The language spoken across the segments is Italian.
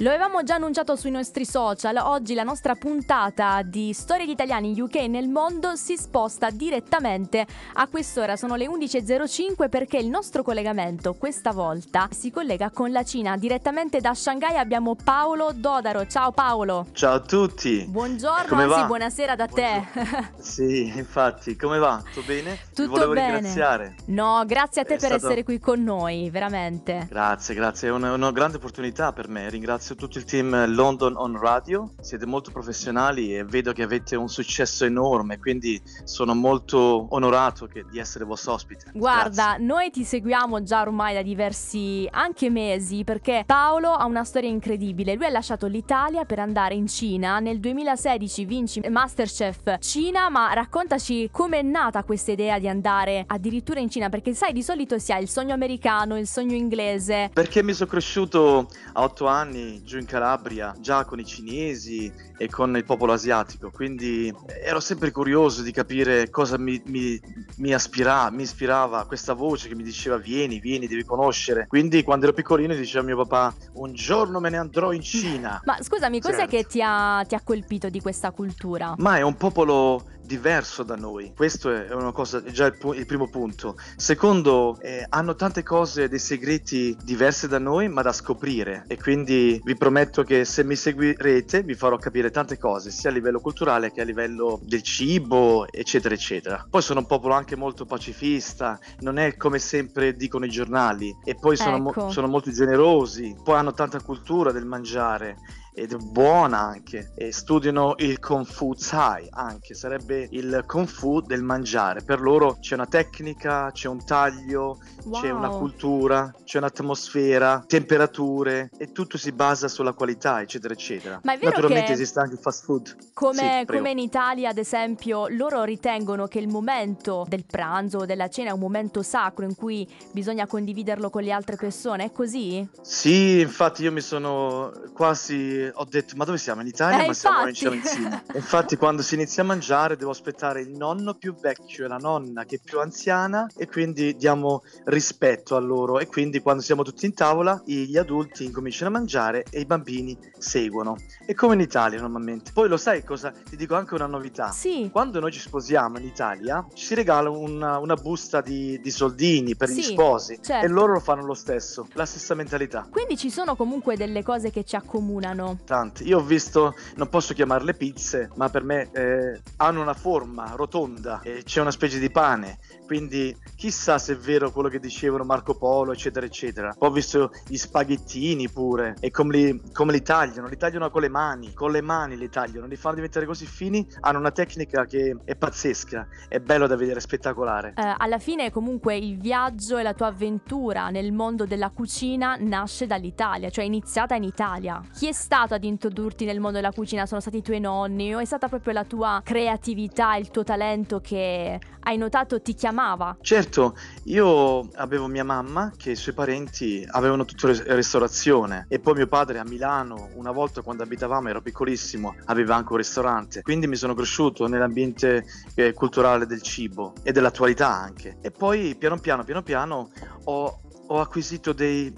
Lo avevamo già annunciato sui nostri social, oggi la nostra puntata di Storie di Italiani UK nel mondo si sposta direttamente a quest'ora, sono le 11.05 perché il nostro collegamento questa volta si collega con la Cina. Direttamente da Shanghai abbiamo Paolo Dodaro. Ciao Paolo. Ciao a tutti. Buongiorno, come anzi buonasera da Buongiorno. te. sì, infatti, come va? Tutto bene? Tutto volevo bene. ringraziare. No, grazie a te È per stato... essere qui con noi, veramente. Grazie, grazie, è una, una grande opportunità per me. Ringrazio tutto il team London on Radio, siete molto professionali e vedo che avete un successo enorme, quindi sono molto onorato che, di essere vostro ospite. Guarda, Grazie. noi ti seguiamo già ormai da diversi anche mesi perché Paolo ha una storia incredibile. Lui ha lasciato l'Italia per andare in Cina. Nel 2016 vinci Masterchef Cina, ma raccontaci com'è nata questa idea di andare addirittura in Cina perché sai di solito si ha il sogno americano, il sogno inglese. Perché mi sono cresciuto a otto anni giù in Calabria, già con i cinesi e con il popolo asiatico, quindi ero sempre curioso di capire cosa mi, mi, mi, aspira, mi ispirava questa voce che mi diceva vieni, vieni, devi conoscere. Quindi quando ero piccolino diceva mio papà un giorno me ne andrò in Cina. Ma scusami, cos'è certo. che ti ha, ti ha colpito di questa cultura? Ma è un popolo diverso da noi. Questo è una cosa, è già il, pu- il, primo punto. Secondo, eh, hanno tante cose, dei segreti diversi da noi, ma da scoprire. E quindi vi prometto che se mi seguirete vi farò capire tante cose, sia a livello culturale che a livello del cibo, eccetera, eccetera. Poi sono un popolo anche molto pacifista, non è come sempre dicono i giornali. E poi sono, ecco. mo- sono molto generosi, poi hanno tanta cultura del mangiare ed è buona anche e studiano il Kung Fu Tsai anche sarebbe il Kung Fu del mangiare per loro c'è una tecnica c'è un taglio wow. c'è una cultura c'è un'atmosfera temperature e tutto si basa sulla qualità eccetera eccetera ma è vero naturalmente che esiste anche il fast food come, sì, come in Italia ad esempio loro ritengono che il momento del pranzo o della cena è un momento sacro in cui bisogna condividerlo con le altre persone è così? sì infatti io mi sono quasi ho detto ma dove siamo in Italia? Eh, ma siamo in Cina. infatti quando si inizia a mangiare devo aspettare il nonno più vecchio e la nonna che è più anziana e quindi diamo rispetto a loro e quindi quando siamo tutti in tavola gli adulti incominciano a mangiare e i bambini seguono. È come in Italia normalmente. Poi lo sai cosa? Ti dico anche una novità. Sì. Quando noi ci sposiamo in Italia ci regala una, una busta di, di, soldini per sì, gli sposi certo. e loro lo fanno lo stesso, la stessa mentalità. Quindi ci sono comunque delle cose che ci accomunano Tante. Io ho visto, non posso chiamarle pizze, ma per me eh, hanno una forma rotonda e c'è una specie di pane. Quindi chissà se è vero quello che dicevano Marco Polo, eccetera, eccetera. Ho visto gli spaghettini pure e come li, come li tagliano. Li tagliano con le mani, con le mani li tagliano, li fanno diventare così fini. Hanno una tecnica che è pazzesca, è bello da vedere, spettacolare. Eh, alla fine, comunque, il viaggio e la tua avventura nel mondo della cucina nasce dall'Italia, cioè è iniziata in Italia. Chi è stato? Stato ad introdurti nel mondo della cucina? Sono stati i tuoi nonni o è stata proprio la tua creatività, il tuo talento che hai notato ti chiamava? Certo, io avevo mia mamma che i suoi parenti avevano tutta ristorazione e poi mio padre a Milano, una volta quando abitavamo, ero piccolissimo, aveva anche un ristorante, quindi mi sono cresciuto nell'ambiente eh, culturale del cibo e dell'attualità anche. E poi piano piano, piano piano ho ho acquisito dei,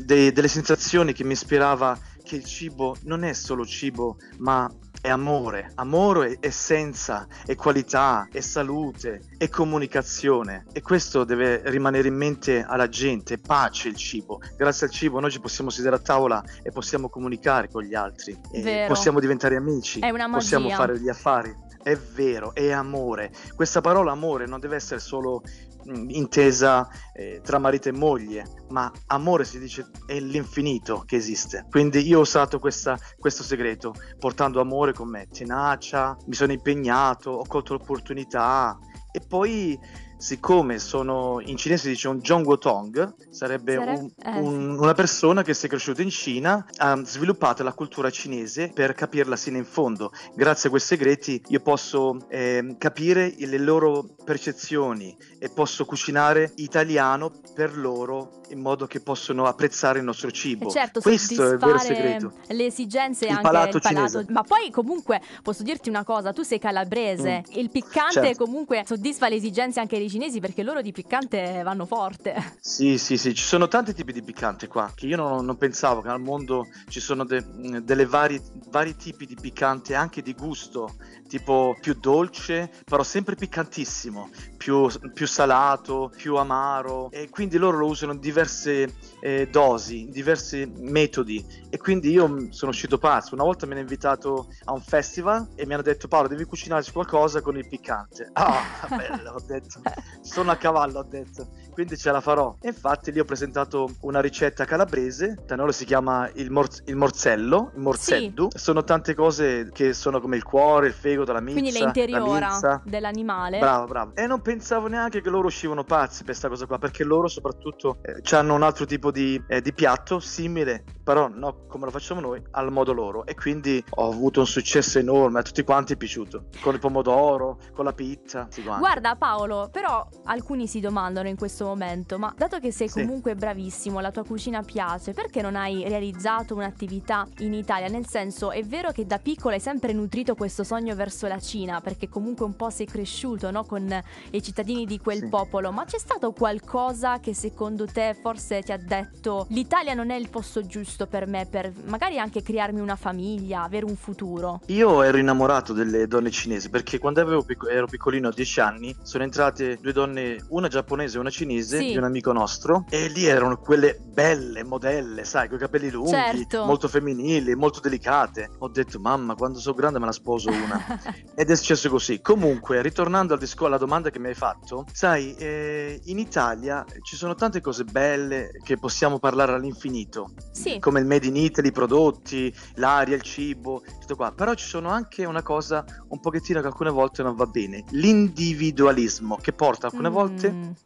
dei, delle sensazioni che mi ispirava che il cibo non è solo cibo, ma è amore. Amore è essenza, è qualità, è salute, è comunicazione. E questo deve rimanere in mente alla gente, è pace il cibo. Grazie al cibo noi ci possiamo sedere a tavola e possiamo comunicare con gli altri. possiamo diventare amici. Possiamo fare gli affari. È vero, è amore. Questa parola amore non deve essere solo intesa eh, tra marito e moglie, ma amore si dice è l'infinito che esiste. Quindi io ho usato questa, questo segreto, portando amore con me, tenacia, mi sono impegnato, ho colto l'opportunità e poi siccome sono in cinese si dice un Zhongguo Tong, sarebbe, sarebbe un, eh, un, una persona che si è cresciuta in Cina, ha sviluppato la cultura cinese per capirla sino in fondo. Grazie a questi segreti io posso eh, capire le loro percezioni e posso cucinare italiano per loro in modo che possono apprezzare il nostro cibo. E certo, Questo è il vero segreto. Le esigenze il anche palato il palato. Cinese. Ma poi comunque posso dirti una cosa, tu sei calabrese, mm. il piccante certo. comunque soddisfa le esigenze anche dei dei cinesi perché loro di piccante vanno forte. Sì, sì, sì, ci sono tanti tipi di piccante qua, che io non, non pensavo che al mondo ci sono de, delle vari, vari tipi di piccante, anche di gusto, tipo più dolce, però sempre piccantissimo, più, più salato, più amaro, e quindi loro lo usano in diverse eh, dosi, diversi metodi, e quindi io sono uscito pazzo. Una volta mi hanno invitato a un festival e mi hanno detto Paolo devi cucinarci qualcosa con il piccante. Ah, bello, ho detto, sono a cavallo, ho detto quindi ce la farò. E infatti lì ho presentato una ricetta calabrese, da noi si chiama il, morz- il morzello, il morzeddu. Sì. Sono tante cose che sono come il cuore, il fegato, la mizza. Quindi l'interiora dell'animale. Bravo, bravo. E non pensavo neanche che loro uscivano pazzi per questa cosa qua, perché loro soprattutto eh, hanno un altro tipo di, eh, di piatto simile, però no come lo facciamo noi, al modo loro. E quindi ho avuto un successo enorme, a tutti quanti è piaciuto. Con il pomodoro, con la pizza. Guarda Paolo, però alcuni si domandano in questo momento, ma dato che sei sì. comunque bravissimo, la tua cucina piace, perché non hai realizzato un'attività in Italia? Nel senso, è vero che da piccolo hai sempre nutrito questo sogno verso la Cina, perché comunque un po' sei cresciuto no? con i cittadini di quel sì. popolo, ma c'è stato qualcosa che secondo te forse ti ha detto l'Italia non è il posto giusto per me, per magari anche crearmi una famiglia, avere un futuro? Io ero innamorato delle donne cinesi perché quando pic- ero piccolino a 10 anni sono entrate due donne, una giapponese e una cinese cinese sì. di un amico nostro e lì erano quelle belle modelle, sai, con i capelli lunghi, certo. molto femminili, molto delicate. Ho detto, mamma, quando sono grande me la sposo una. Ed è successo così. Comunque, ritornando al disco, alla domanda che mi hai fatto, sai, eh, in Italia ci sono tante cose belle che possiamo parlare all'infinito, sì. Come il Made in Italy, i prodotti, l'aria, il cibo, tutto qua. Però ci sono anche una cosa un pochettino che alcune volte non va bene, l'individualismo che porta alcune mm. volte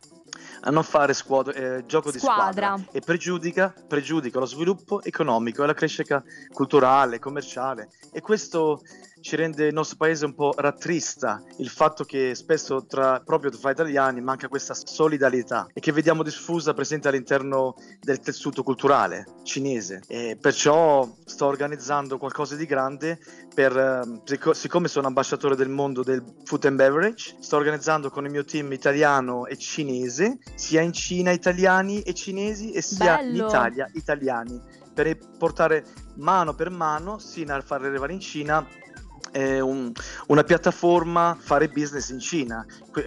a non fare squadra, eh, gioco squadra. di squadra e pregiudica, pregiudica lo sviluppo economico e la crescita culturale, commerciale e questo ci rende il nostro paese un po' rattrista il fatto che spesso tra, proprio tra italiani manca questa solidarietà e che vediamo diffusa presente all'interno del tessuto culturale cinese e perciò sto organizzando qualcosa di grande per eh, siccome sono ambasciatore del mondo del food and beverage sto organizzando con il mio team italiano e cinese sia in Cina italiani e cinesi e sia Bello. in Italia italiani per portare mano per mano sino a far arrivare in Cina un, una piattaforma fare business in Cina,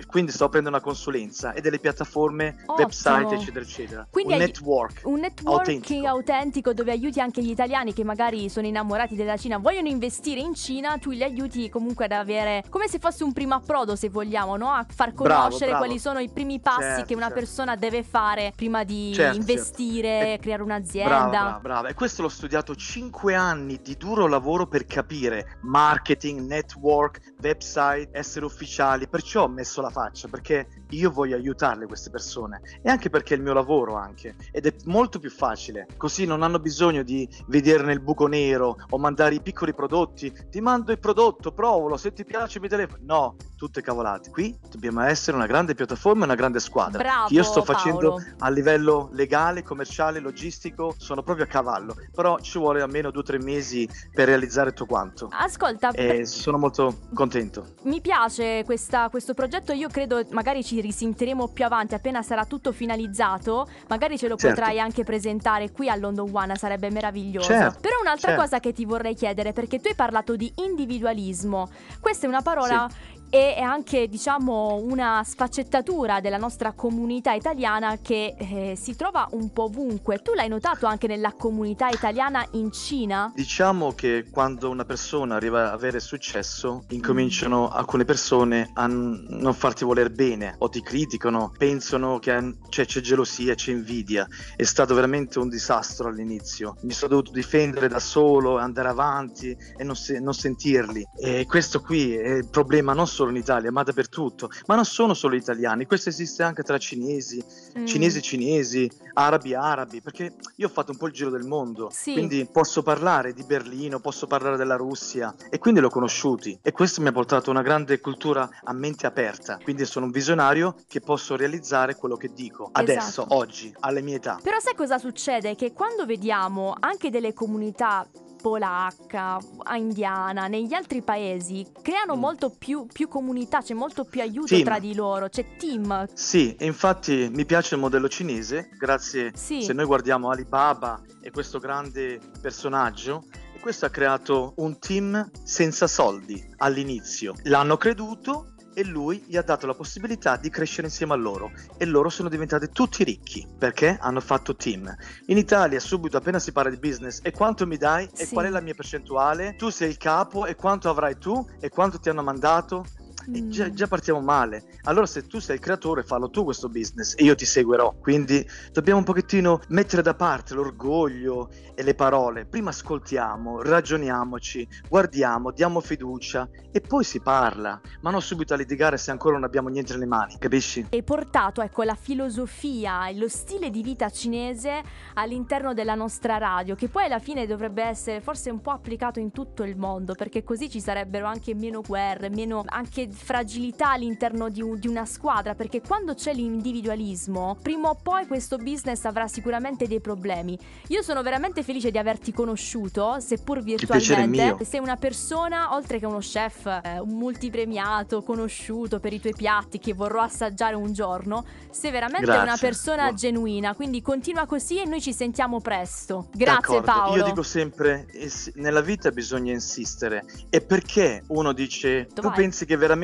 quindi sto prendendo una consulenza e delle piattaforme, Ottimo. website eccetera eccetera. Quindi un network, un networking autentico. autentico. dove aiuti anche gli italiani che magari sono innamorati della Cina, vogliono investire in Cina, tu li aiuti comunque ad avere come se fosse un primo approdo se vogliamo, no? a far conoscere bravo, bravo. quali sono i primi passi certo, che una certo. persona deve fare prima di certo, certo. investire, certo. creare un'azienda. Brava, brava, brava. E questo l'ho studiato 5 anni di duro lavoro per capire marketing marketing, network, website, essere ufficiali, perciò ho messo la faccia perché io voglio aiutarle queste persone. E anche perché è il mio lavoro anche. Ed è molto più facile, così non hanno bisogno di vedere nel buco nero o mandare i piccoli prodotti, ti mando il prodotto, provalo, se ti piace mi telefono, no, tutte cavolate, qui dobbiamo essere una grande piattaforma e una grande squadra, Bravo, io sto Paolo. facendo a livello legale, commerciale, logistico, sono proprio a cavallo, però ci vuole almeno due o tre mesi per realizzare tutto quanto. Ascolta, e sono molto contento. Mi piace questa, questo progetto, io credo magari ci risentiremo più avanti appena sarà tutto finalizzato, magari ce lo certo. potrai anche presentare qui a London One, sarebbe meraviglioso. Certo, Però un'altra certo. cosa che ti vorrei chiedere, perché tu hai parlato di individualismo, questa è una parola sì e è anche diciamo una sfaccettatura della nostra comunità italiana che eh, si trova un po' ovunque. Tu l'hai notato anche nella comunità italiana in Cina? Diciamo che quando una persona arriva ad avere successo, incominciano mm. alcune persone a n- non farti voler bene o ti criticano, pensano che cioè, c'è gelosia, c'è invidia. È stato veramente un disastro all'inizio. Mi sono dovuto difendere da solo, andare avanti e non, se- non sentirli. E questo qui è il problema non solo in Italia, ma dappertutto. Ma non sono solo italiani, questo esiste anche tra cinesi, mm. cinesi cinesi, arabi arabi, perché io ho fatto un po' il giro del mondo, sì. quindi posso parlare di Berlino, posso parlare della Russia e quindi l'ho conosciuti e questo mi ha portato a una grande cultura a mente aperta, quindi sono un visionario che posso realizzare quello che dico adesso, esatto. oggi, alle mie età. Però sai cosa succede? Che quando vediamo anche delle comunità polacca, a indiana, negli altri paesi creano Mm. molto più, più comunità, c'è molto più aiuto Team. tra di loro, c'è team. Sì, e infatti mi piace il modello cinese, grazie Sì. se noi guardiamo Alibaba e questo grande personaggio, questo ha creato un team senza soldi all'inizio. L'hanno creduto e lui gli ha dato la possibilità di crescere insieme a loro. E loro sono diventati tutti ricchi. Perché? Hanno fatto team. In Italia subito appena si parla di business e quanto mi dai? E Sì. qual è la mia percentuale, tu sei il capo e quanto avrai tu? E quanto ti hanno mandato Mm. già, già partiamo male. Allora, se tu sei il creatore, fallo tu questo business e io ti seguirò. Quindi dobbiamo un pochettino mettere da parte l'orgoglio e le parole. Prima ascoltiamo, ragioniamoci, guardiamo, diamo fiducia e poi si parla, ma non subito a litigare se ancora non abbiamo niente nelle mani, capisci? E portato ecco la filosofia e lo stile di vita cinese all'interno della nostra radio, che poi alla fine dovrebbe essere forse un po' applicato in tutto il mondo, perché così ci sarebbero anche meno guerre, meno anche fragilità all'interno di, un- di una squadra, perché quando c'è l'individualismo, prima o poi questo business avrà sicuramente dei problemi. Io sono veramente felice di averti conosciuto, seppur virtualmente. Sei una persona, oltre che uno chef, eh, un multipremiato, conosciuto per i tuoi piatti che vorrò assaggiare un giorno, sei veramente Grazie. una persona Buono. genuina, quindi continua così e noi ci sentiamo presto. Grazie D'accordo. Paolo. Io dico sempre, eh, nella vita bisogna insistere. E perché uno dice, tu Vai. pensi che veramente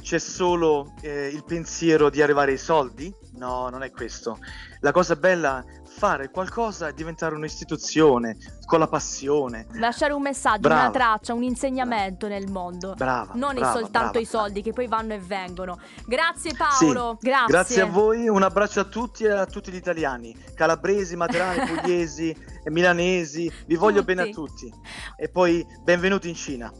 c'è solo eh, il pensiero di arrivare ai soldi? No, non è questo. La cosa bella è fare qualcosa e diventare un'istituzione con la passione. Lasciare un messaggio, Brava. una traccia, un insegnamento nel mondo. Brava. Non brava, soltanto brava. i soldi che poi vanno e vengono. Grazie Paolo, grazie. Grazie a voi, un abbraccio a tutti e a tutti gli italiani, calabresi, materani, pugliesi, milanesi, vi voglio bene a Tutti. tutti. E poi benvenuti in Cina.